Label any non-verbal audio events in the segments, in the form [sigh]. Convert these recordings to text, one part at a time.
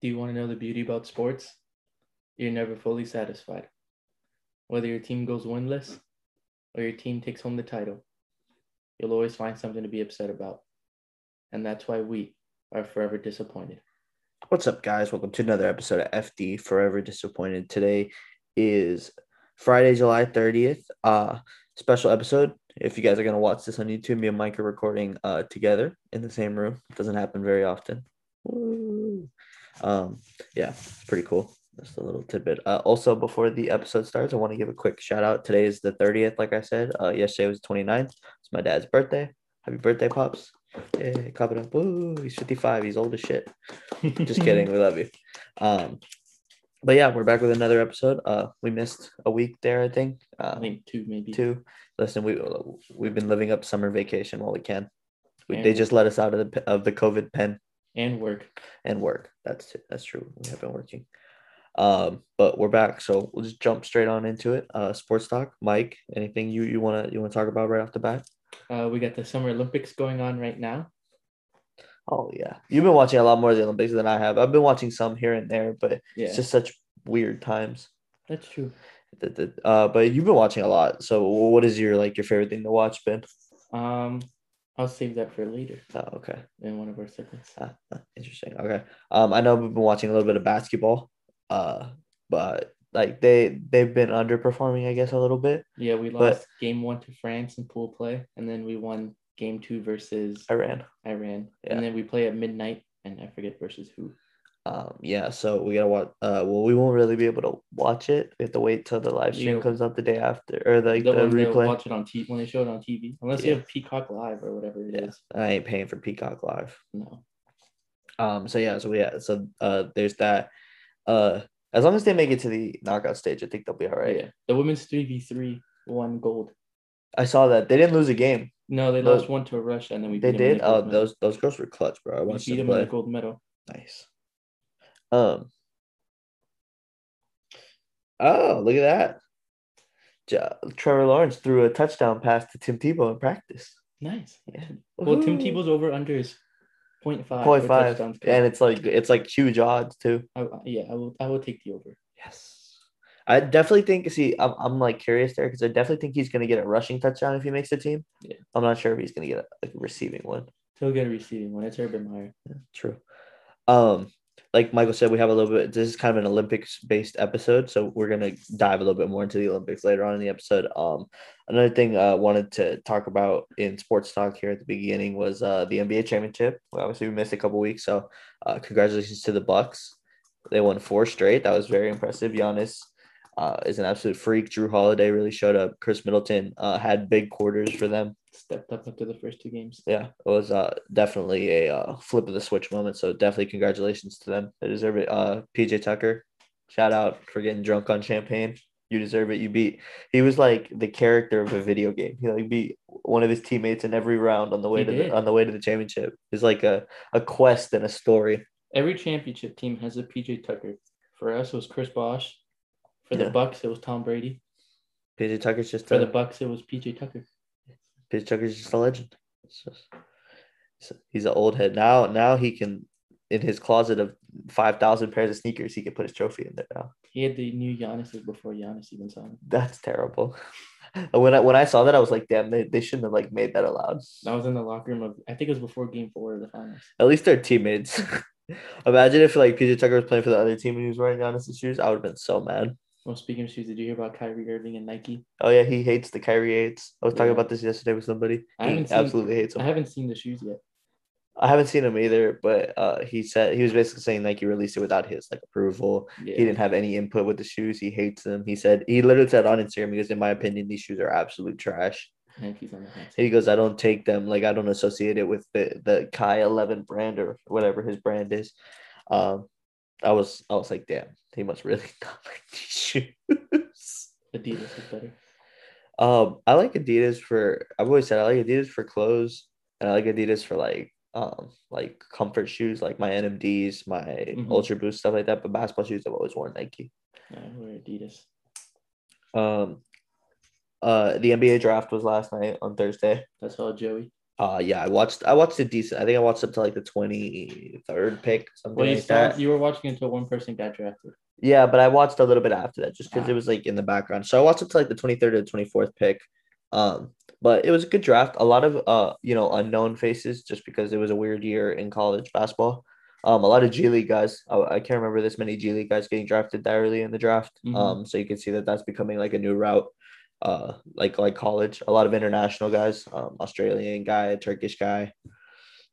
Do you want to know the beauty about sports? You're never fully satisfied. Whether your team goes winless or your team takes home the title, you'll always find something to be upset about. And that's why we are forever disappointed. What's up, guys? Welcome to another episode of FD Forever Disappointed. Today is Friday, July 30th. Uh, special episode. If you guys are gonna watch this on YouTube, me and Mike are recording uh together in the same room. It doesn't happen very often. Woo. Um, yeah, it's pretty cool. Just a little tidbit. Uh, also, before the episode starts, I want to give a quick shout out. Today is the 30th, like I said. Uh, yesterday was the 29th. It's my dad's birthday. Happy birthday, Pops. Hey, cop it up. He's 55. He's old as shit. Just kidding. [laughs] We love you. Um, but yeah, we're back with another episode. Uh, we missed a week there, I think. Uh, I think two, maybe. two. Listen, we we've been living up summer vacation while we can. We, they just let us out of the of the COVID pen And work. and work. That's that's true. We have been working. Um, but we're back, so we'll just jump straight on into it. Uh, sports talk. Mike, anything you you wanna you wanna talk about right off the bat? Uh, we got the Summer Olympics going on right now. Oh yeah, you've been watching a lot more of the Olympics than I have. I've been watching some here and there, but Yeah, it's just such weird times. that's true. Uh, but you've been watching a lot. So what is your like your favorite thing to watch, Ben? Um, I'll save that for later Oh, okay. in one of our segments. Ah, ah, interesting. Okay. Um, I know we've been watching a little bit of basketball. Uh, but like they they've been underperforming, I guess, a little bit. Yeah, we But- lost game one to France in pool play, and then we won game two versus Iran. Iran, Yeah. and then we play at midnight, and I forget versus who. Um, yeah. So we gotta watch. Uh, well, we won't really be able to watch it. We have to wait till the live stream Yeah. comes out the day after, or like The the, replay. watch it on TV when they show it on TV, unless Yeah. you have Peacock Live or whatever it is. Yeah. I ain't paying for Peacock Live. No, Um. So yeah. So yeah. So uh, there's that. Uh, as long as they make it to the knockout stage, I think they'll be all right. yeah, the women's three v three won gold. I saw that they didn't lose a game. No, they lost one to Russia, and then we They beat 'em in did. Oh, medal. those those girls were clutch, bro. I we watched beat them them in the gold medal. Nice. Um. Oh, look at that! Trevor Lawrence threw a touchdown pass to Tim Tebow in practice. Nice. Yeah. Well, Tim Tebow's over under is 0.5. point for five, and it's like it's like huge odds too. I, yeah, I will. I will take the over. Yes. I definitely think. See, I'm, I'm like curious there because I definitely think he's gonna get a rushing touchdown if he makes the team. Yeah. I'm not sure if he's gonna get a, like, receiving one. He'll get a receiving one. It's Urban Meyer. Yeah, true. Um, like Michael said, we have a little bit. This is kind of an Olympics based episode, so we're gonna dive a little bit more into the Olympics later on in the episode. Um, another thing I uh, wanted to talk about in sports talk here at the beginning was uh the NBA championship. Well, obviously, we missed a couple weeks, so uh, congratulations to the Bucks. They won four straight. That was very impressive. Giannis uh, is an absolute freak. Jrue Holiday really showed up. Khris Middleton uh, had big quarters for them Stepped up after the first two games. yeah, it was uh, definitely a uh, flip of the switch moment. So definitely congratulations to them. They deserve it. Uh, PJ Tucker, shout out for getting drunk on champagne. You deserve it. You beat. He was like the character of a video game. He like beat one of his teammates in every round on the way He to did. the, on the way to the championship. It's like a, a quest and a story. Every championship team has a PJ Tucker. For us, it was Chris Bosh. For Yeah. the Bucks, it was Tom Brady. PJ Tucker's just For a, the Bucks, it was PJ Tucker. PJ Tucker's just a legend. It's just, he's an old head now. Now he can in his closet of five thousand pairs of sneakers. He can put his trophy in there now. He had the new Giannis's before Giannis even saw him. That's terrible. [laughs] when I when I saw that, I was like, damn, they, they shouldn't have like made that allowed. I was in the locker room of. I think it was before Game Four of the finals. At least they're teammates. [laughs] Imagine if like PJ Tucker was playing for the other team and he was wearing Giannis' shoes. I would have been so mad. Well, speaking of shoes, did you hear about Kyrie Irving and Nike? Oh yeah, he hates the Kyrie eights. I was talking about this yesterday with somebody. I He haven't seen- absolutely hates I haven't seen the shoes yet. I haven't seen him either, but uh, he said he was basically saying Nike released it without his like approval. Yeah. He didn't have any input with the shoes. He hates them. He said he literally said on Instagram, goes, in my opinion, these shoes are absolute trash. Nike's on the. He goes, I don't take them. Like I don't associate it with the the Kai Eleven brand or whatever his brand is. Um, I was I was like, damn, he must really [laughs] not like these shoes. Adidas is better. um, I like Adidas for. I've always said I like Adidas for clothes, and I like Adidas for like um like comfort shoes, like my NMDs, my Mhm. Ultra Boost stuff like that. But basketball shoes, I've always worn Nike. I wear Adidas. Um, uh, the NBA draft was last night on Thursday. That's all Joey. Uh yeah, I watched I watched it decent. I think I watched up to like the 23rd pick, something Well, you like that. you were watching until one person got drafted. Yeah, but I watched a little bit after that just because Ah. it was like in the background. So I watched up to like the 23rd or 24th pick. Um, but it was a good draft. A lot of uh, you know, unknown faces just because it was a weird year in college basketball. Um, a lot of G League guys. I, I can't remember this many G League guys getting drafted that early in the draft. Mhm. Um, so you can see that that's becoming like a new route. Uh, like like college. A lot of international guys. Um, Australian guy, Turkish guy.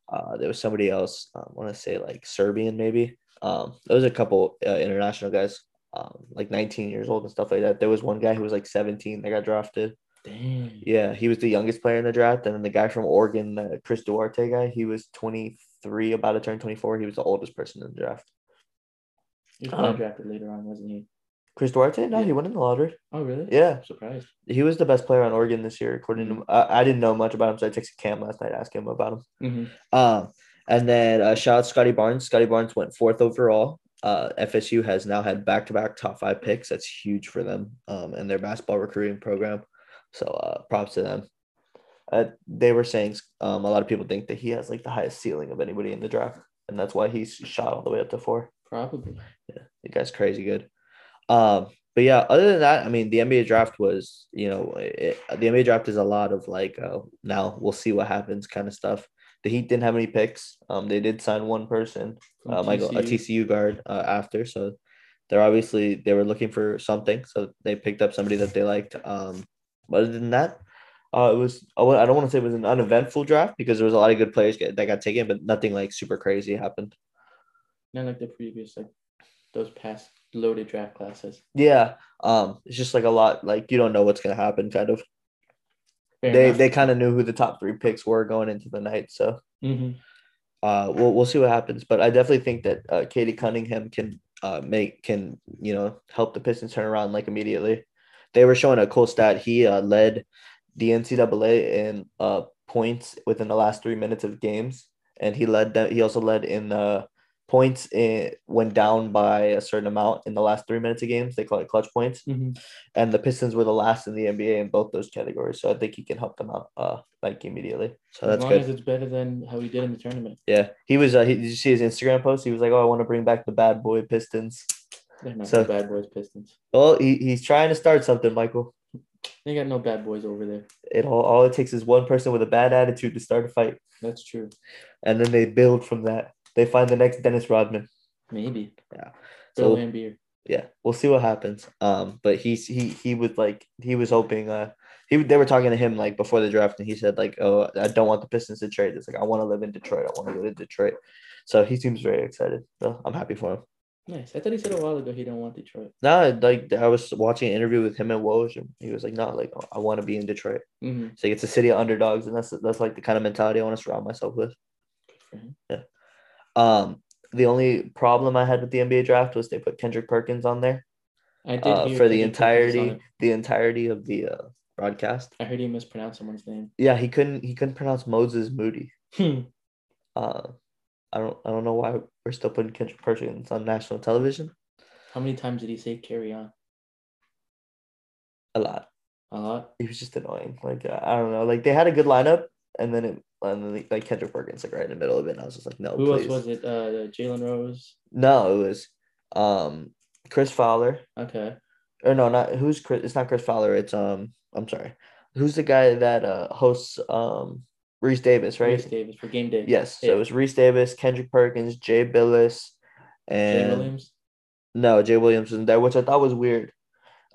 Uh, there was somebody else. I want to say like Serbian maybe. Um, there was a couple uh, international guys, um, like 19 years old and stuff like that. There was one guy who was like 17 that got drafted. Damn. Yeah, he was the youngest player in the draft, and then the guy from Oregon, uh, Chris Duarte guy, he was 23, about to turn 24. He was the oldest person in the draft. He was Um, drafted later on, wasn't he? Chris Duarte? No, he Yeah. went in the lottery. Oh, really? Yeah, I'm surprised. he was the best player on Oregon this year, according to. I, I didn't know much about him, so I texted Cam last night, asked him about him. Mm-hmm. Um, and then uh, shout out Scottie Barnes. Scottie Barnes went fourth overall. Uh, FSU has now had back to back top five picks. That's huge for them um, and their basketball recruiting program. So uh, props to them. Uh, they were saying um, a lot of people think that he has like the highest ceiling of anybody in the draft, and that's why he's shot all the way up to four. Probably. Yeah, the guy's crazy good. Um, but yeah, other than that, I mean, the NBA draft was, you know, it, the NBA draft is a lot of like, uh, now we'll see what happens kind of stuff. The Heat didn't have any picks. Um, they did sign one person, uh, Michael, a TCU. Guard uh, after. So they're obviously they were looking for something, so they picked up somebody that they liked. Um, but other than that, uh, it was I I don't want to say it was an uneventful draft because there was a lot of good players get, that got taken, but nothing like super crazy happened. Not like the previous, like those past loaded draft classes. Yeah, um, it's just like a lot like you don't know what's gonna happen. Kind of Fair they enough. they kind of knew who the top three picks were going into the night, so Mhm. uh, we'll we'll see what happens. But I definitely think that uh, Cade Cunningham can uh make can you know help the Pistons turn around like immediately. They were showing a cool stat. He uh, led the NCAA in uh points within the last three minutes of games, and he led them. He also led in uh points in, when down by a certain amount in the last three minutes of games. They call it clutch points, Mhm. and the Pistons were the last in the NBA in both those categories. So I think he can help them out uh like immediately. So As that's long good. as it's better than how he did in the tournament. Yeah, he was. Uh, he, did you see his Instagram post? He was like, "Oh, I want to bring back the bad boy Pistons." They're not So- the bad boys Pistons. Well, he, he's trying to start something, Michael. They got no bad boys over there. It all, all it takes is one person with a bad attitude to start a fight, That's true. and then they build from that. They find the next Dennis Rodman. Maybe. Yeah. So Laimbeer. yeah, we'll see what happens. Um, but he's he he was like he was hoping. Uh, he they were talking to him like before the draft, and he said like, "Oh, I don't want the Pistons to trade. this like I want to live in Detroit. I want to go to Detroit." So he seems very excited. So I'm happy for him. Nice. I thought he said a while ago he don't want Detroit. No, like I was watching an interview with him and Woj, and he was like, "No, like I want to be in Detroit. Mm-hmm. So it's a city of underdogs, and that's that's like the kind of mentality I want to surround myself with." Him. Um, the only problem I had with the NBA draft was they put Kendrick Perkins on there I did uh, hear for the Kendrick Perkins on entirety the entirety of the uh, broadcast. I heard he mispronounced someone's name. Yeah, he couldn't he couldn't pronounce Moses Moody. Hmm. Uh, I don't I don't know why we're still putting Kendrick Perkins on national television. How many times did he say carry on? A lot. A lot. He was just annoying. Like I don't know. Like they had a good lineup, and then it and then like Kendrick Perkins like right in the middle of it. And I was just like, no, Who please. else was it? Uh, Jalen Rose. No, it was um Chris Fowler. Okay. Or no, not who's Chris. It's not Chris Fowler. It's um. I'm sorry. Who's the guy that uh hosts um Rece Davis, right? Rece Davis for game day. Yes. So it was Rece Davis, Kendrick Perkins, Jay Bilas, and Jay Williams. no, Jay Williams wasn't there, which I thought was weird.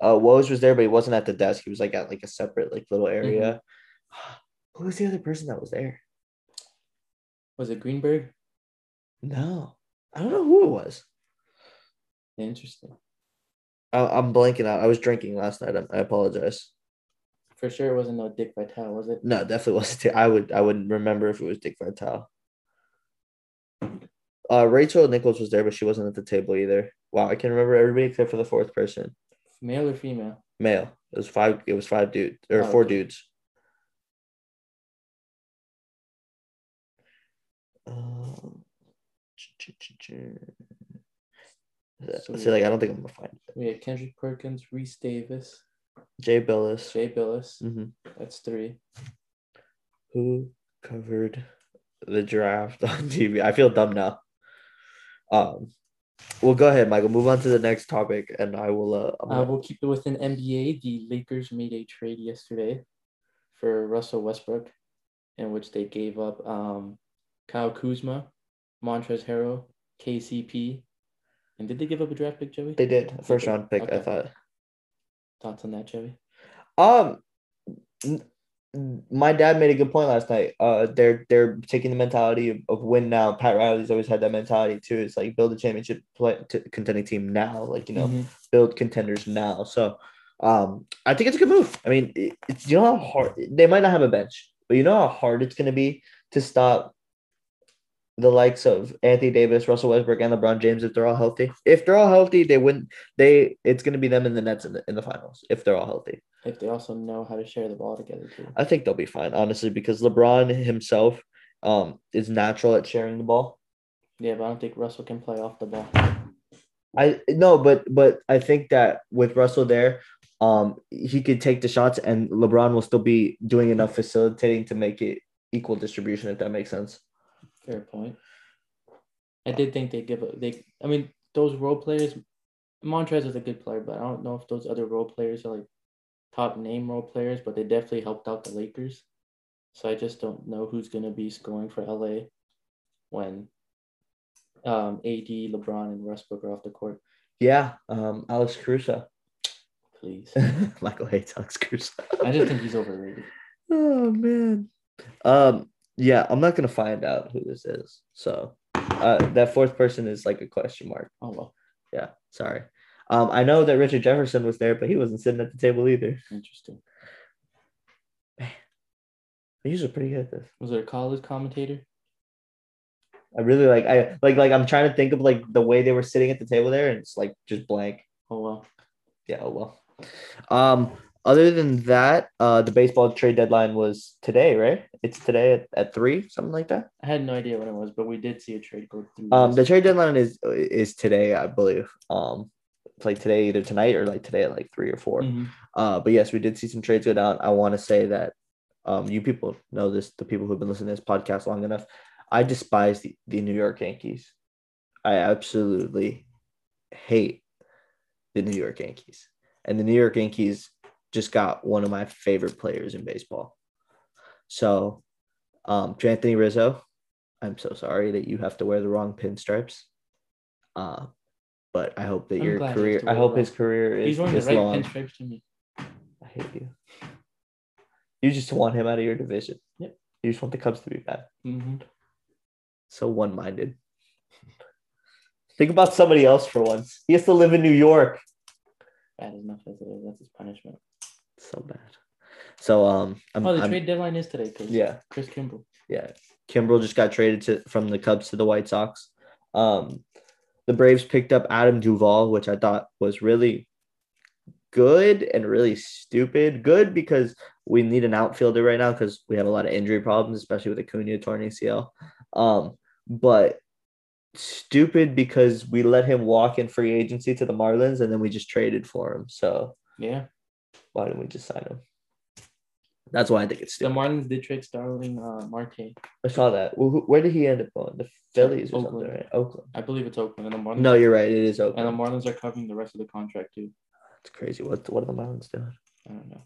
Uh, Woj was there, but he wasn't at the desk. He was like at like a separate like little area. Who was the other person that was there? Was it Greenberg? No, I don't know who it was. Interesting. I, I'm blanking out. I was drinking last night. I, I apologize. For sure, it wasn't no Dick Vitale, was it? No, definitely wasn't. I would I wouldn't remember if it was Dick Vitale. Uh, Rachel Nichols was there, but she wasn't at the table either. Wow, I can remember everybody except for the fourth person, Male or female? male. It was five. It was five dudes or Oh, four okay. dudes. Um, So see, like I don't think I'm gonna find it. We had Kendrick Perkins, Rece Davis, Jay Bilas. Jay Bilas. hmm That's three. Who covered the draft [laughs] on TV. I feel dumb now. Um, well, go ahead, Michael. Move on to the next topic, and I will. Uh, I'm Uh, we'll keep it within NBA. The Lakers made a trade yesterday for Russell Westbrook, in which they gave up um, Kyle Kuzma, Montrezl Harrell, KCP, and did they give up a draft pick, Joey? they did first Okay, round pick. I thought. Thoughts on that, Joey? Um, my dad made a good point last night. Uh, they're they're taking the mentality of, of win now. Pat Riley's always had that mentality too. It's like build a championship play to contending team now. Like you know, Mhm. build contenders now. So, um, I think it's a good move. I mean, it, it's you know how hard they might not have a bench, but you know how hard it's going to be to stop the likes of Anthony Davis, Russell Westbrook, and LeBron James if they're all healthy. If they're all healthy, they win. They it's going to be them in the Nets in the in the finals if they're all healthy. If they also know how to share the ball together too. I think they'll be fine, honestly, because LeBron himself um is natural at sharing the ball. Yeah, but I don't think Russell can play off the ball. I no, but but I think that with Russell there, um, he could take the shots, and LeBron will still be doing enough facilitating to make it equal distribution, if that makes sense. Fair point. I did think they give a they. I mean, those role players. Montrez is a good player, but I don't know if those other role players are like top name role players. But they definitely helped out the Lakers. So I just don't know who's gonna be scoring for LA when um, AD, LeBron, and Westbrook are off the court. Yeah, um, Alex Caruso. Please, [laughs] Michael hates Alex Caruso. I just think he's overrated. [laughs] oh man. Um, yeah, I'm not gonna find out who this is. So, uh, that fourth person is like a question mark. Oh well, Yeah, sorry. Um, I know that Richard Jefferson was there, but he wasn't sitting at the table either. interesting. He's usually pretty good at this. Was there a college commentator? I really like I like like I'm trying to think of like the way they were sitting at the table there, and it's like just blank. Oh well. Yeah, oh well. Um, other than that, uh, the baseball trade deadline was today, right? It's today at, at three, something like that. I had no idea when it was, but we did see a trade go through. Um, the trade deadline is is today, I believe. Um, it's like today, either tonight or like today at like three or 4 Mhm. Uh, but yes, we did see some trades go down. I want to say that um, you people know this, the people who've been listening to this podcast long enough. I despise the, the New York Yankees. I absolutely hate the New York Yankees. And the New York Yankees just got one of my favorite players in baseball. So, um, to Anthony Rizzo, I'm so sorry that you have to wear the wrong pinstripes. Uh, but I hope that I'm your glad he has career, to I hope his career is, He's wearing is the right long. pinstripes to me. I hate you. You just want him out of your division. Yep. You just want the Cubs to be bad. Mm-hmm. So one minded. Think about somebody else for once. He has to live in New York. Bad enough as it is. That's his punishment. So bad. So um, I'm, Oh, the I'm- trade deadline is today. Chris. yeah, Chris Kimbrel. yeah. Kimbrel just got traded to from the Cubs to the White Sox. Um, the Braves picked up Adam Duvall, which I thought was really good and really stupid. Good because we need an outfielder right now because we have a lot of injury problems, especially with Acuna torn ACL. Um, but stupid because we let him walk in free agency to the Marlins and then we just traded for him. So Yeah. Why didn't we just sign him? That's why I think it's The stupid. Marlins did trade Starling uh, Marte. I saw that. Well, who, where did he end up going? The Phillies or something, Oakland. right? Oakland. I believe it's Oakland. And the Marlins. No, you're right. It is Oakland. And the Marlins are covering the rest of the contract too. It's crazy. What what are the Marlins doing? I don't know.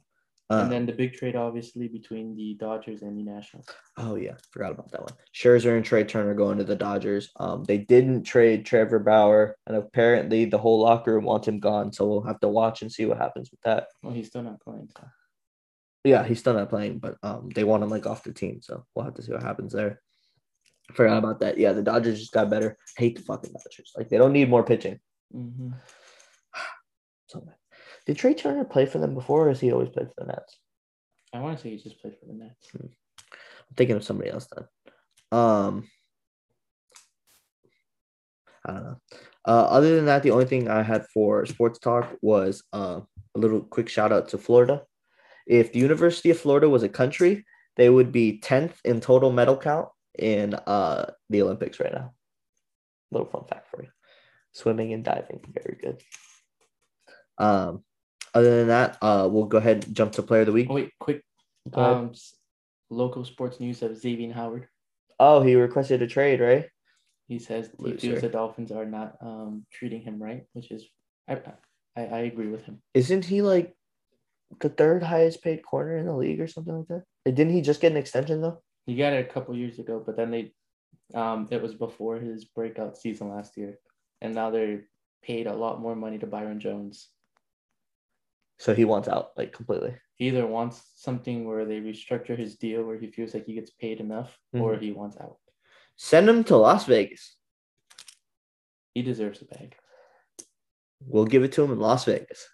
Uh, and then the big trade, obviously, between the Dodgers and the Nationals. oh yeah, forgot about that one. Scherzer and Trea Turner going to the Dodgers. Um, they didn't trade Trevor Bauer, and apparently the whole locker room wants him gone. So we'll have to watch and see what happens with that. Well, he's still not playing. So. Yeah, he's still not playing, but um, they want him like off the team. So we'll have to see what happens there. Forgot about that. Yeah, the Dodgers just got better. hate the fucking Dodgers. Like they don't need more pitching. Mm-hmm. Did Trea Turner play for them before, or has he always played for the Nets? I want to say he just played for the Nets. I'm thinking of somebody else then. Um, I don't know. Uh, other than that, the only thing I had for sports talk was uh, a little quick shout out to Florida. If the University of Florida was a country, they would be 10th in total medal count in uh, the Olympics right now. Little fun fact for you. Swimming and diving, very good. Um, other than that, uh, we'll go ahead and jump to player of the week. Oh wait, quick. Um, local sports news of Xavier Howard. Oh, he requested a trade, right? He says he feels the Dolphins are not um, treating him right, which is I, I I agree with him. Isn't he like the third highest paid corner in the league or something like that? And Didn't he just get an extension though? He got it a couple years ago, but then they um it was before his breakout season last year, and now they're paid a lot more money to Byron Jones. So he wants out like completely. He either wants something where they restructure his deal where he feels like he gets paid enough, or mm-hmm. he wants out. Send him to Las Vegas. He deserves the bag. We'll give it to him in Las Vegas.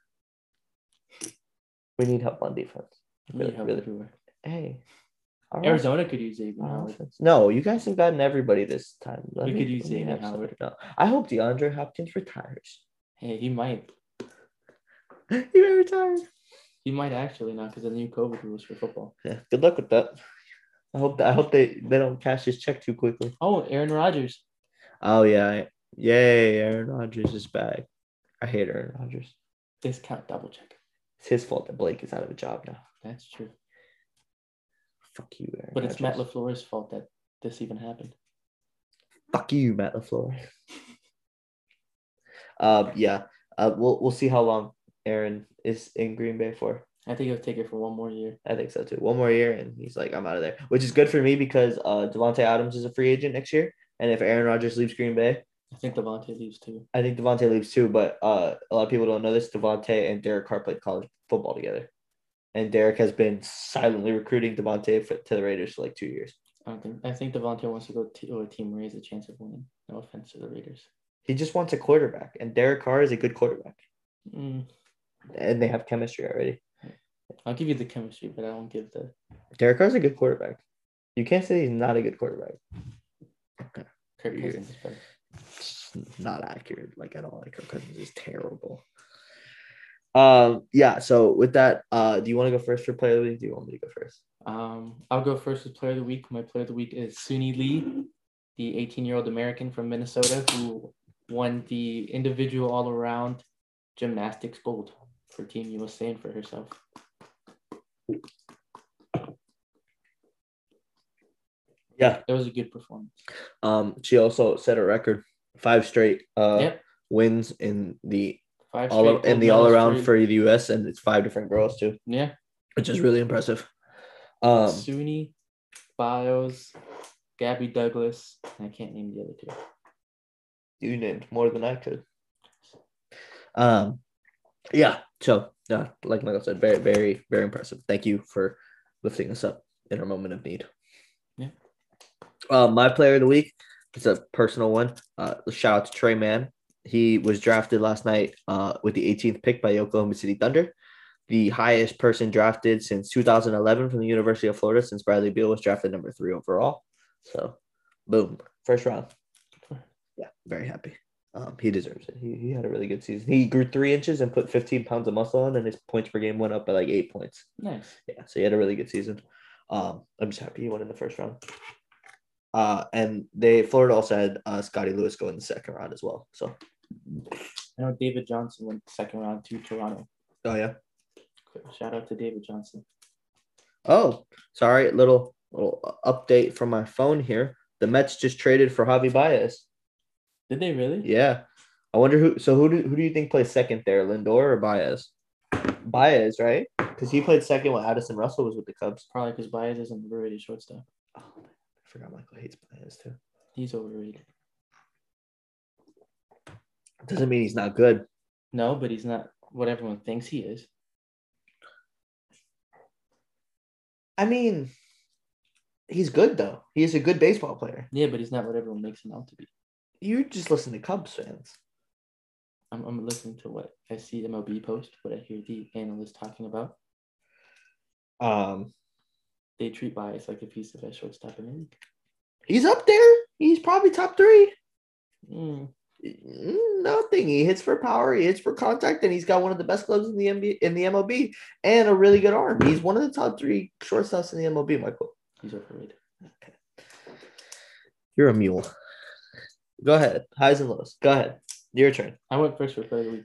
We need help on defense. Really, need help really. everywhere. Hey. right. Arizona could use Xavier Howard. No, you guys have gotten everybody this time. Let We me- could use Xavier Howard. No. I hope DeAndre Hopkins retires. Hey, he might. [laughs] he may retire. He might actually not because of the new COVID rules for football. Yeah. Good luck with that. I hope that I hope they, they don't cash his check too quickly. Oh, Aaron Rodgers. Oh yeah. Yay, Aaron Rodgers is back. I hate Aaron Rodgers. Discount double check. It's his fault that Blake is out of a job now. That's true. Fuck you, Aaron. But it's Matt. LaFleur's fault that this even happened. Fuck you, Matt LaFleur. [laughs] um, yeah. Uh, we'll we'll see how long Aaron is in Green Bay for. I think he'll take it for one more year. I think so too. One more year, and he's like, I'm out of there, which is good for me because uh, Davante Adams is a free agent next year, and if Aaron Rodgers leaves Green Bay, I think Davante leaves too. I think Davante leaves too. But uh, a lot of people don't know this. Davante and Derek Carr played college football together, and Derek has been silently recruiting Davante for, to the Raiders for like two years. I don't think. I think Davante wants to go to a team where he has a chance of winning. No offense to the Raiders. He just wants a quarterback, and Derek Carr is a good quarterback, Mm, and they have chemistry already. I'll give you the chemistry, but I won't give the. Derek Carr's a good quarterback. You can't say he's not a good quarterback. Kirk Cousins is better. It's not accurate, like at all. Like Kirk Cousins is terrible. Um, yeah. So with that, uh, do you want to go first for player of the week? Do you want me to go first? Um, I'll go first with player of the week. My player of the week is Suni Lee, the 18-year-old American from Minnesota who won the individual all-around gymnastics gold for Team USA and for herself. Yeah. It was a good performance. Um, she also set a record, five straight uh Yep. wins in the Five all straight in the all around for the US, and it's five different girls too, yeah. which is really impressive. Um, Suni, Biles, Gabby Douglas. and I can't name the other two. you named more than I could. Um, yeah. So, yeah, like Michael said, very, very, very impressive. Thank you for lifting us up in our moment of need. Yeah. Uh, my player of the week is a personal one. Uh, shout out to Tre Mann. He was drafted last night uh, with the 18th pick by Oklahoma City Thunder, the highest person drafted since 2011 from the University of Florida, since Bradley Beal was drafted number three overall. So, boom, first round. Yeah, very happy. Um, he deserves it. He, he had a really good season. He grew three inches and put 15 pounds of muscle on, and his points per game went up by like eight points. Nice. Yeah, so he had a really good season. Um, I'm just happy he went in the first round. Uh, and they Florida also had uh, Scottie Lewis go in the second round as well. So, I know David Johnson went second round to Toronto. oh yeah. Shout out to David Johnson. Oh, sorry, little little update from my phone here. The Mets just traded for Javy Baez. Did they really? Yeah, I wonder who. So who do who do you think plays second there, Lindor or Baez? Baez, right? Because he played second when Addison Russell was with the Cubs. Probably because Baez is an overrated shortstop. Oh, man, I forgot Michael hates Baez too. He's overrated. Doesn't mean he's not good. No, but he's not what everyone thinks he is. I mean, he's good though. He's a good baseball player. Yeah, but he's not what everyone makes him out to be. You just listen to Cubs fans. I'm, I'm listening to what I see MLB post, what I hear the analysts talking about. Um, They treat Baez like if he's the best shortstop in the league. he's up there. He's probably top three. Mm, Mm, Nothing. He hits for power. He hits for contact, and he's got one of the best gloves in the NBA, in the MLB, and a really good arm. He's one of the top three shortstops in the MLB. Michael, he's overrated. you're a mule. Go ahead. Highs and lows. Go ahead. Your turn. I went first for the week.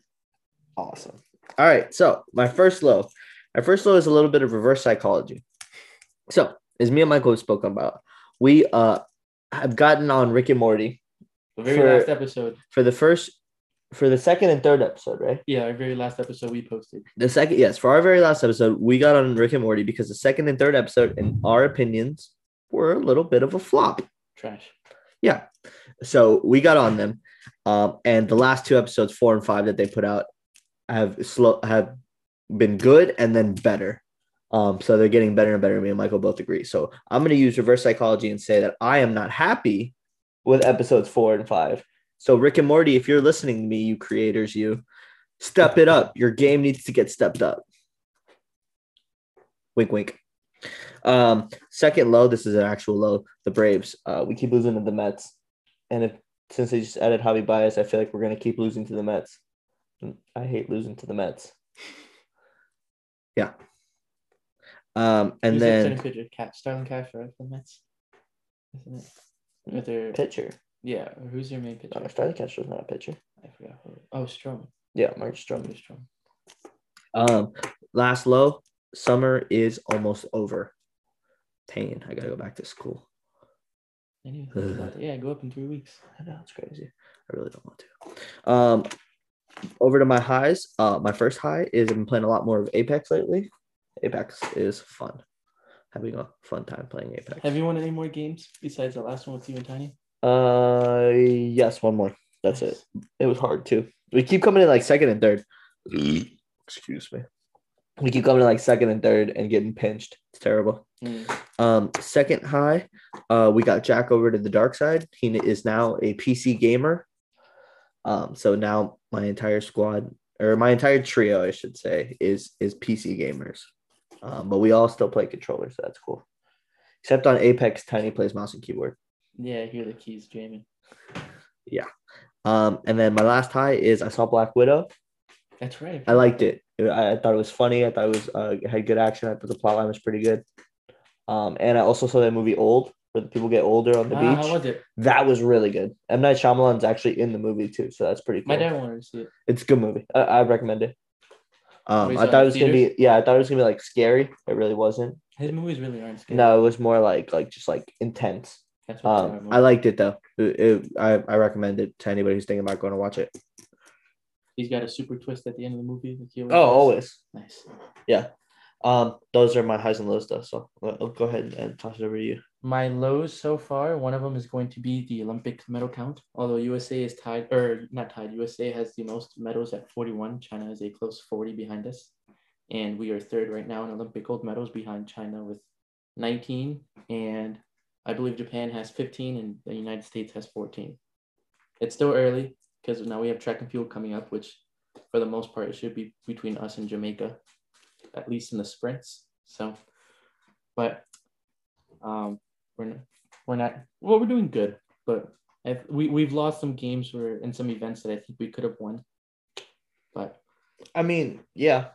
Awesome. All right. So my first low, my first low is a little bit of reverse psychology. So as me and Michael have spoken about. We uh have gotten on Rick and Morty The very For- last episode. for the first, for the second and third episode, right? Yeah, our very last episode we posted. The second, yes, for our very last episode, we got on Rick and Morty because the second and third episode, in our opinions, were a little bit of a flop. Trash. Yeah. So we got on them. Um, and the last two episodes, four and five, that they put out have slow have been good and then better. Um, so they're getting better and better. Me and Michael both agree. So I'm gonna use reverse psychology and say that I am not happy with episodes four and five. So Rick and Morty, if you're listening to me, you creators, you step it up. Your game needs to get stepped up. Wink wink. Um, second low, this is an actual low. The Braves. Uh, we keep losing to the Mets, and if since they just added Javy Baez, I feel like we're gonna keep losing to the Mets. I hate losing to the Mets. Yeah. Um, and Who's the then center pitcher? Cat Starling Cash, right? The Mets. Isn't it? With their pitcher. yeah. Who's your main pitcher? No, Starling Catcher's not a pitcher. I forgot. Who. Oh, Strom. Yeah, Mark Strom. Strom. Strom. Um, last low. Summer is almost over. Pain. I gotta go back to school. I didn't even think about that. [laughs] Yeah, go up in three weeks. I know it's crazy. I really don't want to. Um, over to my highs. Uh, my first high is I've been playing a lot more of Apex lately. Apex is fun. Having a fun time playing Apex. Have you won any more games besides the last one with you and Tiny? Uh, yes, one more. That's it. It was hard too. We keep coming in like second and third. Excuse me. We keep coming to like second and third and getting pinched. It's terrible. Mm. Um, second high, uh, we got Jack over to the dark side. He is now a PC gamer. Um, so now my entire squad or my entire trio, I should say, is is PC gamers. Um, but we all still play controllers, so that's cool. Except on Apex, Tiny plays mouse and keyboard. Yeah, I hear the keys jamming. Yeah. Um, and then my last high is I saw Black Widow. That's right. I liked it. I, I thought it was funny. I thought it was uh, had good action. I thought the plot line was pretty good. Um, and I also saw that movie Old, where the people get older on the Ah, beach. how was it? That was really good. M Night Shyamalan's actually in the movie too, so that's pretty cool. My dad wanted to see it. It's a good movie. I, I recommend it. Um, Wait, I thought it was gonna be yeah, I thought it was gonna be like scary. It really wasn't. His movies really aren't scary. No, it was more like like just like intense. That's what Um, I liked it though. It, it- I I recommend it to anybody who's thinking about going to watch it. He's got a super twist at the end of the movie. Oh, does. always. Nice. Yeah. Um, those are my highs and lows though. So I'll I'll go ahead and toss it over to you. My lows so far, one of them is going to be the Olympic medal count. Although USA is tied, or not tied, USA has the most medals at 41. China is a close 40 behind us. And we are third right now in Olympic gold medals behind China with 19. And I believe Japan has 15 and the United States has 14. It's still early because now we have track and field coming up, which for the most part, it should be between us and Jamaica, at least in the sprints. So, but um, we're not, we're not, well, we're doing good, but I, we, we've lost some games or in some events that I think we could have won. But I mean, yeah,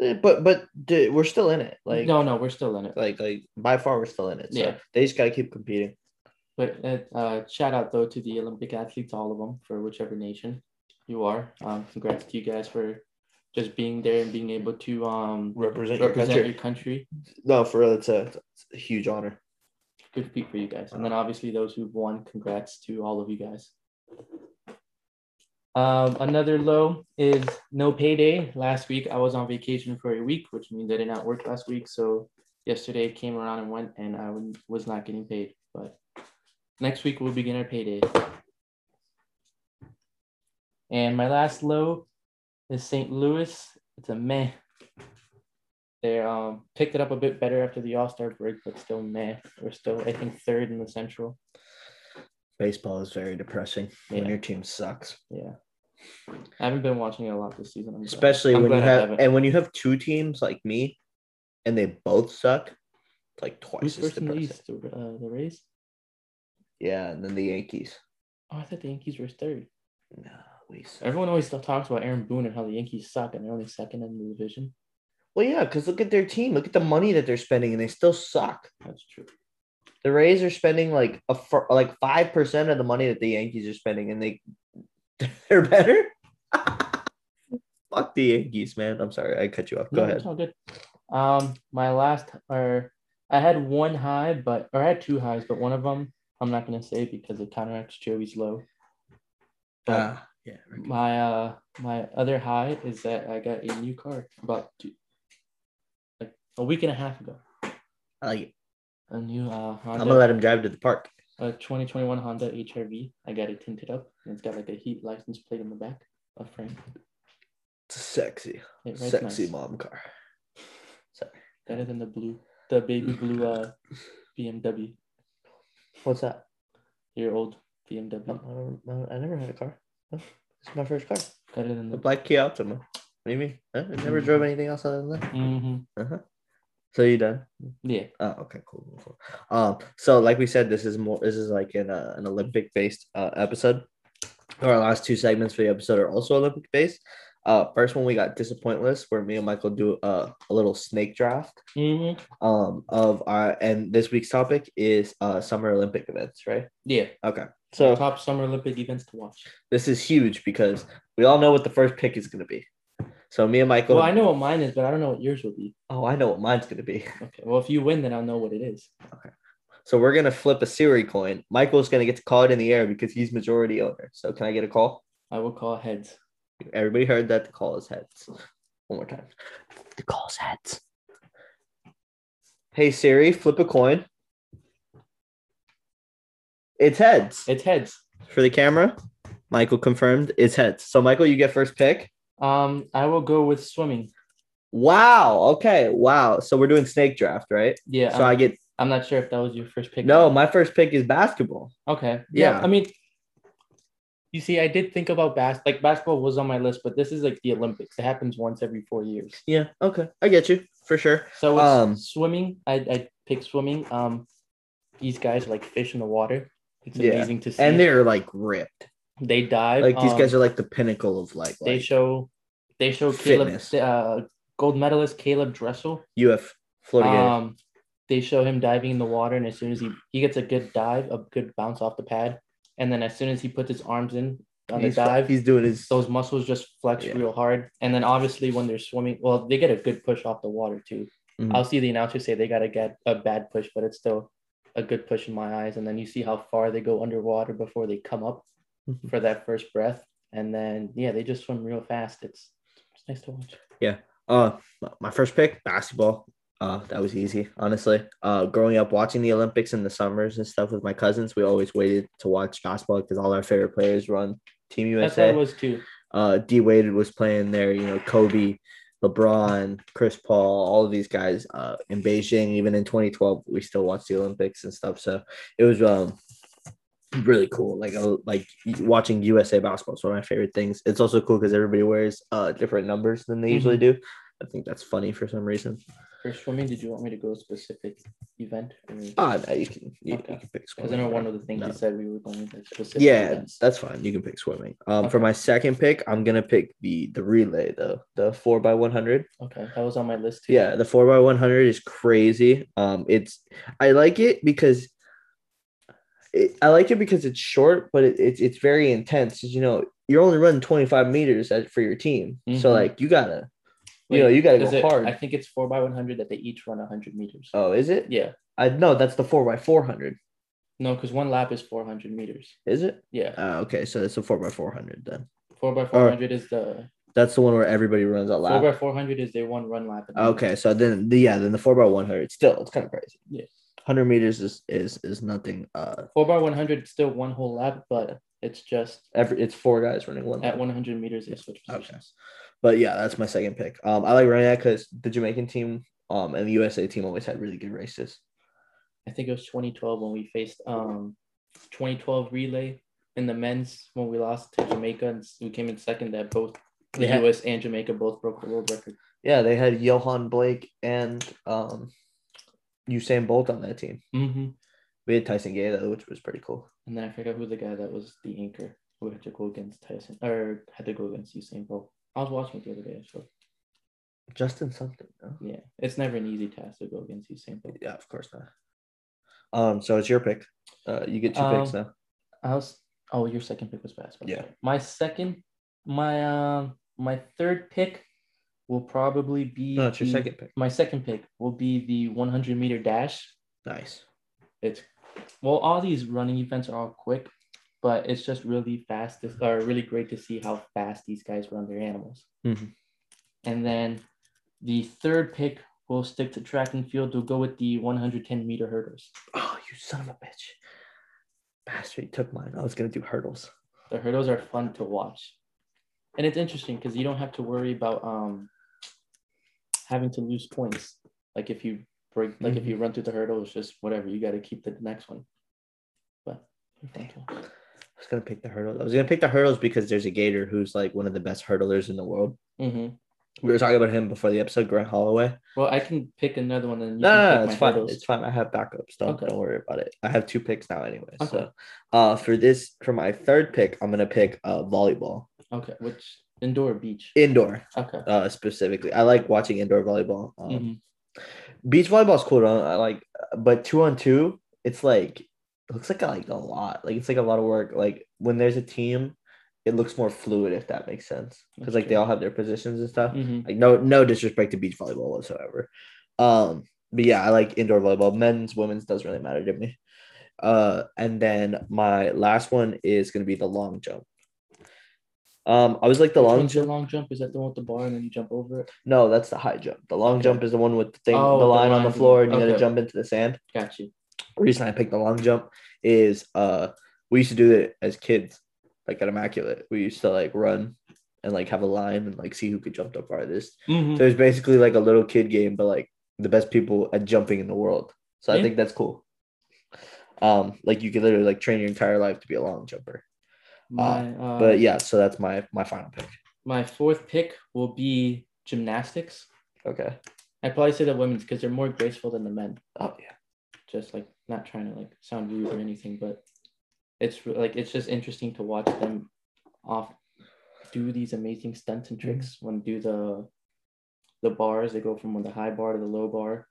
Eh, but but dude, we're still in it. Like no, no, we're still in it. like like by far we're still in it. So Yeah. they just gotta keep competing. But uh, uh, shout out though to the Olympic athletes, all of them, for whichever nation you are. Um, congrats to you guys for just being there and being able to um, Represent, represent your your country. country. No, for real, it's a, it's a huge honor. Good feat for you guys. And then obviously those who've won, congrats to all of you guys. Um, another low is no payday. Last week I was on vacation for a week, which means I did not work last week. So yesterday came around and went, and I was not getting paid. But next week we'll begin our payday. And my last low is St. Louis. It's a meh. They um picked it up a bit better after the All Star break, but still meh. We're still, I think, third in the Central. Baseball is very depressing when your team sucks, Yeah, I haven't been watching it a lot this season. I'm especially when you have and when you have two teams like me, and they both suck. It's like Who's twice as first in the depressing. East? The, uh, the Rays. Yeah, and then the Yankees. Oh, I thought the Yankees were third. No, we suck. Everyone always talks about Aaron Boone and how the Yankees suck, and they're only second in the division. Well, yeah, because look at their team. Look at the money that they're spending, and they still suck. That's true. The Rays are spending like a like five percent of the money that the Yankees are spending, and they [laughs] they're better. [laughs] Fuck the Yankees, man. I'm sorry, I cut you off. Go No, ahead. It's all good. Um, my last or I had one high, but or I had two highs, but one of them I'm not gonna say because it counteracts Joey's low. But Ah, yeah. my uh my other high is that I got a new car about two, like a week and a half ago. I like it. A new uh I'm gonna let him drive to the park. a 2021 Honda HRV. I got it tinted up and it's got like a heat license plate on the back, a frame. It's a sexy, It sexy nice. mom car. Sorry. Better than the blue, the baby blue uh [laughs] BMW, What's that? your old I, BMW. don't- I I never had a car. No, It's my first car. Better than The the. black Kia Optima. What do you mean? Huh? I never drove anything else other than that. hmm Uh-huh. So you done? Yeah. Oh, okay, cool, cool, cool. Um, so like we said, this is more. This is like an uh, an Olympic based uh, episode. Our last two segments for the episode are also Olympic based. Uh, first one we got disappointless, where me and Michael do uh, a little snake draft. hmm Um, of our and this week's topic is uh summer Olympic events, right? Yeah. Okay, so Top summer Olympic events to watch. this is huge because we all know what the first pick is going to be. So me and Michael. Well, I know what mine is, but I don't know what yours will be. oh, I know what mine's going to be. Okay. Well, if you win, then I'll know what it is. Okay. So we're gonna flip a Siri coin. Michael's gonna get to call it in the air because he's majority owner. So can I get a call? I will call heads. Everybody heard that the call is heads. One more time. The call is heads. Hey Siri, flip a coin. It's heads It's heads. for the camera. Michael confirmed it's heads. So Michael, you get first pick. Um, I will go with swimming. Wow. Okay. Wow. So we're doing snake draft, right? Yeah. So I'm, I get I'm not sure if that was your first pick. no. My first pick is basketball. Okay. Yeah. Yeah. I mean, you see, I did think about bas like basketball was on my list, but this is like the Olympics. It happens once every four years. Yeah. Okay. I get you for sure. So Um, swimming, I I pick swimming. Um, these guys like fish in the water. It's Yeah. amazing to see. And they're like ripped. they dive. Like these um, guys are like the pinnacle of like, They like show, they show Caeleb, Fitness. uh, gold medalist Caeleb Dressel. UF Florida. Um, they show him diving in the water, and as soon as he he gets a good dive, a good bounce off the pad, and then as soon as he puts his arms in on he's, the dive, he's doing his those muscles just flex Yeah. real hard. And then obviously when they're swimming, well, they get a good push off the water too. Mhm. I'll see the announcer say they gotta get a bad push, but it's still a good push in my eyes. And then you see how far they go underwater before they come up Mhm. for that first breath. And then yeah, they just swim real fast. It's it's nice to watch. Yeah. Uh, my first pick, basketball. Uh, that was easy, honestly. Uh, growing up watching the Olympics in the summers and stuff with my cousins, we always waited to watch basketball because all our favorite players run Team That's USA. was too. Uh, D Wade was playing there. You know, Kobe, LeBron, Chris Paul, all of these guys. Uh, in Beijing, even in 2012, we still watched the Olympics and stuff. So it was um really cool. Like uh, like watching USA basketball is one of my favorite things. It's also cool because everybody wears uh different numbers than they usually do. I think that's funny for some reason. For swimming, did you want me to go specific event? Ah, no, you can you, Okay. you can pick swimming. Because I know one of the things No. you said we were going with specific Yeah, events. that's fine. You can pick swimming. Um, for my second pick, I'm gonna pick the the relay though, the four by one hundred. Okay, that was on my list too. Yeah, the four by one hundred is crazy. Um, it's I like it because it, I like it because it's short, but it, it's it's very intense. You know, you're only running twenty five meters as, for your team, so Mhm. like you gotta, Wait, you know, you gotta is go it- hard. I think it's four by one hundred that they each run hundred meters. oh, is it? Yeah, I no, that's the four by four hundred. no, because one lap is four hundred meters. Is it? Yeah, Uh, okay, so it's a four by four hundred then. four by four hundred is the That's the one where everybody runs out four loud. by four hundred is their one run lap. Okay, so then the yeah, then the four by one hundred still it's kind of crazy. Yeah. hundred meters is is is nothing. Uh, Four by one hundred still one whole lap, but it's just every it's four guys running one. at one hundred meters they switch Okay. But yeah, that's my second pick. Um, I like running that because the Jamaican team um and the USA team always had really good races. I think it was twenty twelve when we faced um twenty twelve relay in the men's when we lost to Jamaica and we came in second. That both the Yeah. US and Jamaica both broke the world record. Yeah, they had Yohan Blake and um Usain Bolt on that team. Mm-hmm. We had Tyson Gay though, which was pretty cool. And then I forgot who the guy that was the anchor who had to go against Tyson or had to go against Usain Bolt. I was watching it the other day, so Justin something. No? yeah, it's never an easy task to go against Usain Bolt. Yeah, of course not. Um, so it's your pick. Uh, you get two picks Um, now. I was oh your second pick was basketball. Yeah. My second, my um my third pick will probably be. No, it's your second pick. My second pick will be the 100 meter dash. Nice. It's well, all these running events are all quick, but it's just really fast. It's or really great to see how fast these guys run their animals. Mhm. And then the third pick will stick to track and field. We'll go with the 110 meter hurdles. Oh, you son of a bitch. Bastard, you took mine. I was gonna do hurdles. The hurdles are fun to watch, and it's interesting because you don't have to worry about um having to lose points. Like if you break, like if you run through the hurdle, it's just whatever. You got to keep the next one. But to watch. I was gonna pick the hurdles. I was gonna pick the hurdles because there's a gator who's like one of the best hurdlers in the world. Mhm. We were talking about him before the episode, Grant Holloway. Well, I can pick another one, and No, no, pick no, my it's fine. hurdles. It's fine. I have backups. Don't Okay. don't worry about it. I have two picks now anyway. Okay. So uh for this for my third pick, I'm gonna pick uh volleyball. Okay, which indoor beach? Indoor Okay. uh specifically. I like watching indoor volleyball. Um, Mhm. beach volleyball is cool. though. I like but two on two, it's like it looks like a, like a lot. Like it's like a lot of work. Like when there's a team, it looks more fluid if that makes sense. Because like they all have their positions and stuff. Mhm. Like no no disrespect to beach volleyball whatsoever. Um, but yeah, I like indoor volleyball. Men's, women's doesn't really matter to me. Uh, and then my last one is gonna be the long jump. Um, I was like the Which long the jump. long jump? Is that the one with the bar and then you jump over it? No, that's the high jump. The long Okay. jump is the one with the thing, Oh, the the line on the floor, and you gotta jump into the sand. Got you. Reason I picked the long jump is uh we used to do it as kids, like at Immaculate. We used to like run and like have a line and like see who could jump the farthest. Mhm. So it's basically like a little kid game, but like the best people at jumping in the world. So I think that's cool. Um, like you could literally like train your entire life to be a long jumper. My, uh, But yeah, so that's my my final pick. my fourth pick will be gymnastics. Okay. I'd probably say the women's because they're more graceful than the men. Oh yeah. Just like not trying to like sound rude or anything, but it's like it's just interesting to watch them off do these amazing stunts and tricks when do the the bars. They go from the high bar to the low bar.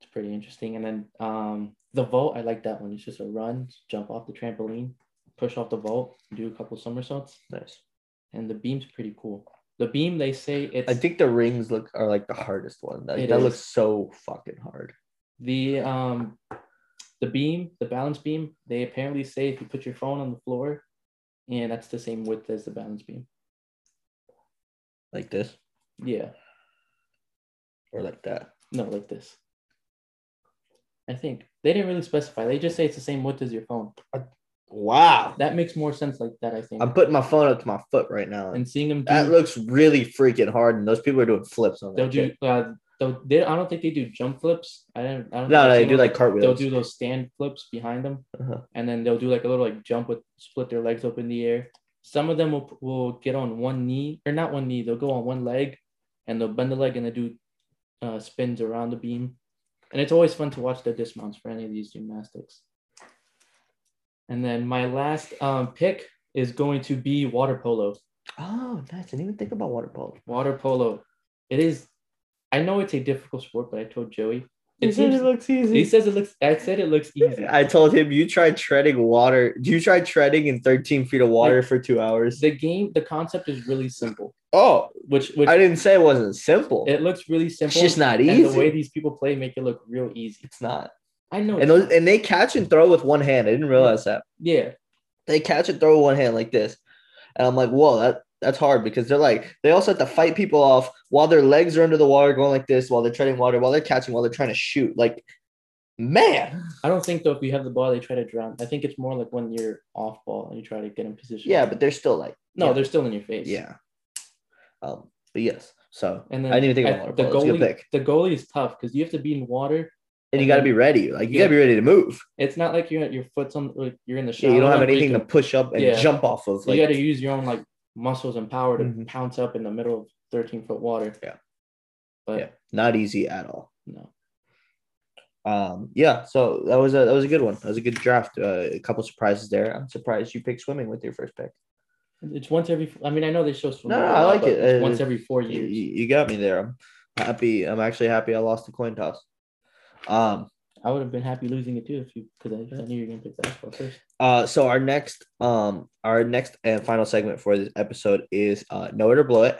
It's pretty interesting. And then um the vault, I like that one. It's just a run, jump off the trampoline, push off the vault, do a couple somersaults, Nice. and the beam's pretty cool. The beam, they say it's I think the rings look are like the hardest one. That is. looks so fucking hard. the um the beam, the balance beam. They apparently say if you put your phone on the floor, and that's the same width as the balance beam. Like this Yeah, or like that. no, like this. I think they didn't really specify. They just say it's the same width as your phone. Wow. That makes more sense like that. I think. I'm putting my phone up to my foot right now. and seeing them do, that looks really freaking hard, and those people are doing flips on they'll that. do. Uh, they, I don't think they do jump flips. I don't. I don't. No, think no, they do like cartwheels. They'll do those stand flips behind them, Uh-huh. and then they'll do like a little like jump with split their legs up in the air. Some of them will will get on one knee or not one knee. They'll go on one leg, and they'll bend the leg and they do uh, spins around the beam, and it's always fun to watch the dismounts for any of these gymnastics. And then my last um, pick is going to be water polo. Oh, nice. I didn't even think about water polo. Water polo. It is. I know it's a difficult sport, but I told Joey. He It said seems. it looks easy. He says it looks. I said it looks easy. [laughs] I told him you tried treading water. Do you tried treading in 13 feet of water for two hours. The game, the concept is really simple. Oh, Which, which I didn't say it wasn't simple. it looks really simple. it's just not And easy. the way these people play make it look real easy. it's not. I know. And those and they catch and throw with one hand. I didn't realize that. yeah, They catch and throw with one hand like this. And I'm like, whoa, that that's hard because they're like they also have to fight people off while their legs are under the water going like this, while they're treading water, while they're catching, while they're trying to shoot. Like, man. I don't think though if you have the ball, they try to drown. I think it's more like when you're off ball and you try to get in position. Yeah, but they're still like no, yeah. they're still in your face. Yeah. Um, but yes. So and then I didn't even think about the goalie. The goalie is tough because you have to be in water. And you got to be ready. Like you got to be ready to move. It's not like you're your foot's on like you're in the Yeah, you don't have anything to push up and Yeah. jump off of. Like, you got to use your own like muscles and power to Mhm. pounce up in the middle of 13 foot water. Yeah. But yeah, not easy at all. no. Um, yeah. So that was a that was a good one. That was a good draft. Uh, a couple surprises there. I'm surprised you picked swimming with your first pick. It's once every. I mean, I know they show swimming. No, no, I like it. Uh, once every four You, years. you got me there. I'm happy. I'm actually happy. I lost the coin toss. Um. I would have been happy losing it too if you because I, I knew you were gonna pick basketball first. Uh. So our next um our next and final segment for this episode is uh know it or blow it.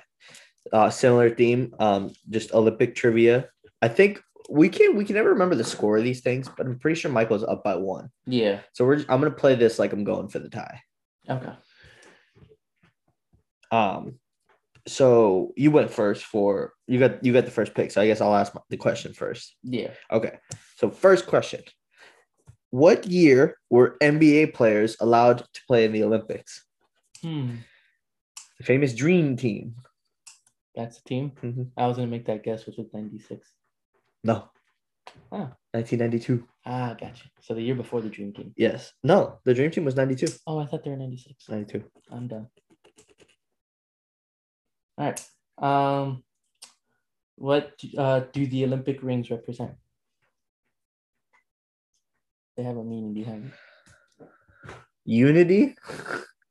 uh, similar theme. Um, just Olympic trivia. I think we can we can never remember the score of these things, but I'm pretty sure Michael's up by one. Yeah. So we're I'm gonna play this like I'm going for the tie. Okay. Um, so you went first for you got you got the first pick. So I guess I'll ask my- the question first. Yeah. Okay. So first question: What year were NBA players allowed to play in the Olympics? Hmm. The famous Dream Team. That's the team. Mhm. I was gonna make that guess, which was ninety six. No. Oh. 1992. Ah, gotcha. So the year before the Dream Team. Yes. No, the Dream Team was 92. Oh, I thought they were ninety six. 92. I'm done. All right. Um, what uh, do the Olympic rings represent? They have a meaning behind it. Unity?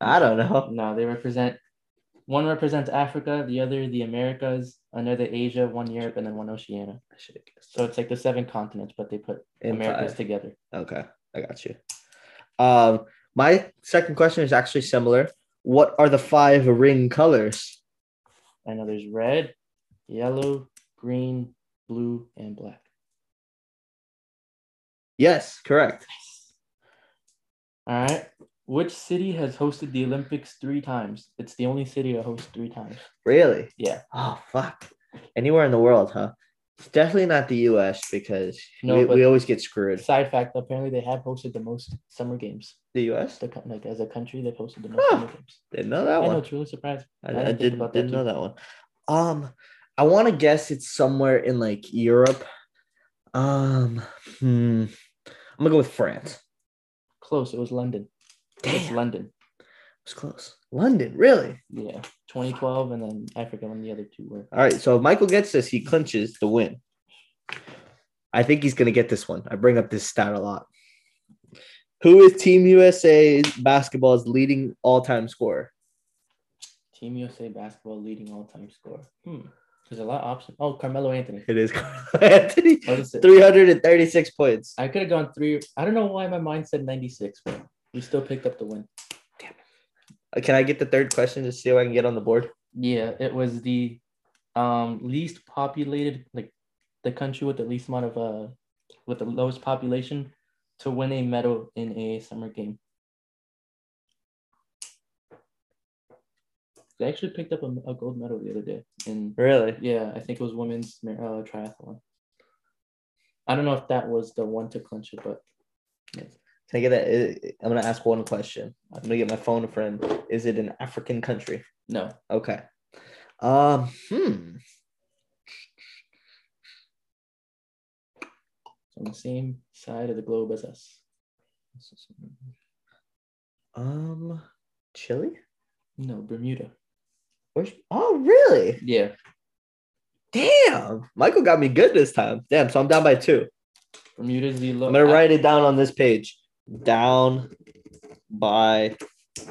I don't know. No, they represent one represents Africa, the other the Americas, another Asia, one Europe, and then one Oceania. I should have. So it's like the seven continents, but they put In Americas five. together. Okay, I got you. Um, my second question is actually similar. What are the five ring colors? I know there's red, yellow, green, blue, and black. Yes, correct. All right. Which city has hosted the Olympics three times? It's the only city to host three times. Really? Yeah. Oh fuck. Anywhere in the world, huh? It's definitely not the U.S. because No, we, but- we always get screwed. Side fact: apparently they have hosted the most summer games. The U.S. The co- like as a country, they've hosted the most Huh. summer games. Didn't know that one. I know one. it's really surprising. I, I I, didn't think didn't about that didn't know too. that one. Um, I want to guess it's somewhere in like Europe. Um, hmm. I'm gonna go with France. Close. It was London. It's Damn, London. Was close. London, really? Yeah. 2012, and then I forget when the other two were. All right. So if Michael gets this, he clinches the win. I think he's gonna get this one. I bring up this stat a lot. Who is Team USA basketball's leading all-time scorer? Team USA basketball leading all-time score. Hmm. There's a lot of options. Oh, Carmelo Anthony. It is [laughs] Anthony. What is it? 336 points. I could have gone three. I don't know why my mind said 96, but we still picked up the win. Uh, Can I get the third question to see if I can get on the board? Yeah, it was the um least populated, like the country with the least amount of uh with the lowest population to win a medal in a summer game. They actually picked up a, a gold medal the other day in Really? yeah, I think it was women's uh, triathlon. I don't know if that was the one to clinch it, but Can I get that? uh, I'm gonna ask one question. I'm gonna get my phone friend. Is it an African country? no. Okay. Um. Hmm. It's on the same side of the globe as us. Um. Chile. No, Bermuda. Where's? Oh, really? Yeah. Damn. Michael got me good this time. Damn. So I'm down by two. Bermuda's the low. I'm gonna write it down on this page. Down by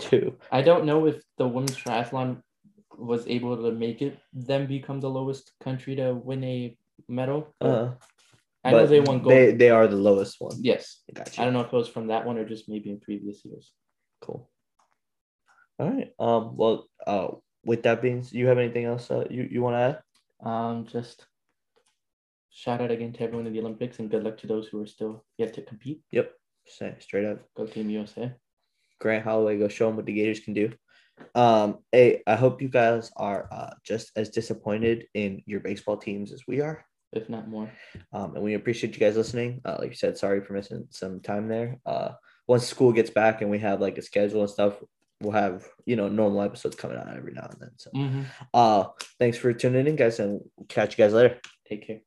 two. I don't know if the women's triathlon was able to make it them become the lowest country to win a medal. Uh, I know they won gold. They they are the lowest one. yes. Gotcha. I don't know if it was from that one or just maybe in previous years. Cool. All right. Um. Well. Uh. With that being, you have anything else uh, you you want to add? Um, just shout out again to everyone in the Olympics and good luck to those who are still yet to compete. Yep. Say straight up. Go Team USA. Grant Holloway, go show them what the Gators can do. Um. Hey, I hope you guys are uh, just as disappointed in your baseball teams as we are. if not more. Um, and we appreciate you guys listening. Uh, like you said, sorry for missing some time there. Uh, once school gets back and we have like a schedule and stuff, we'll have you know normal episodes coming out every now and then. So, Mm-hmm. uh, thanks for tuning in, guys, and catch you guys later. Take care.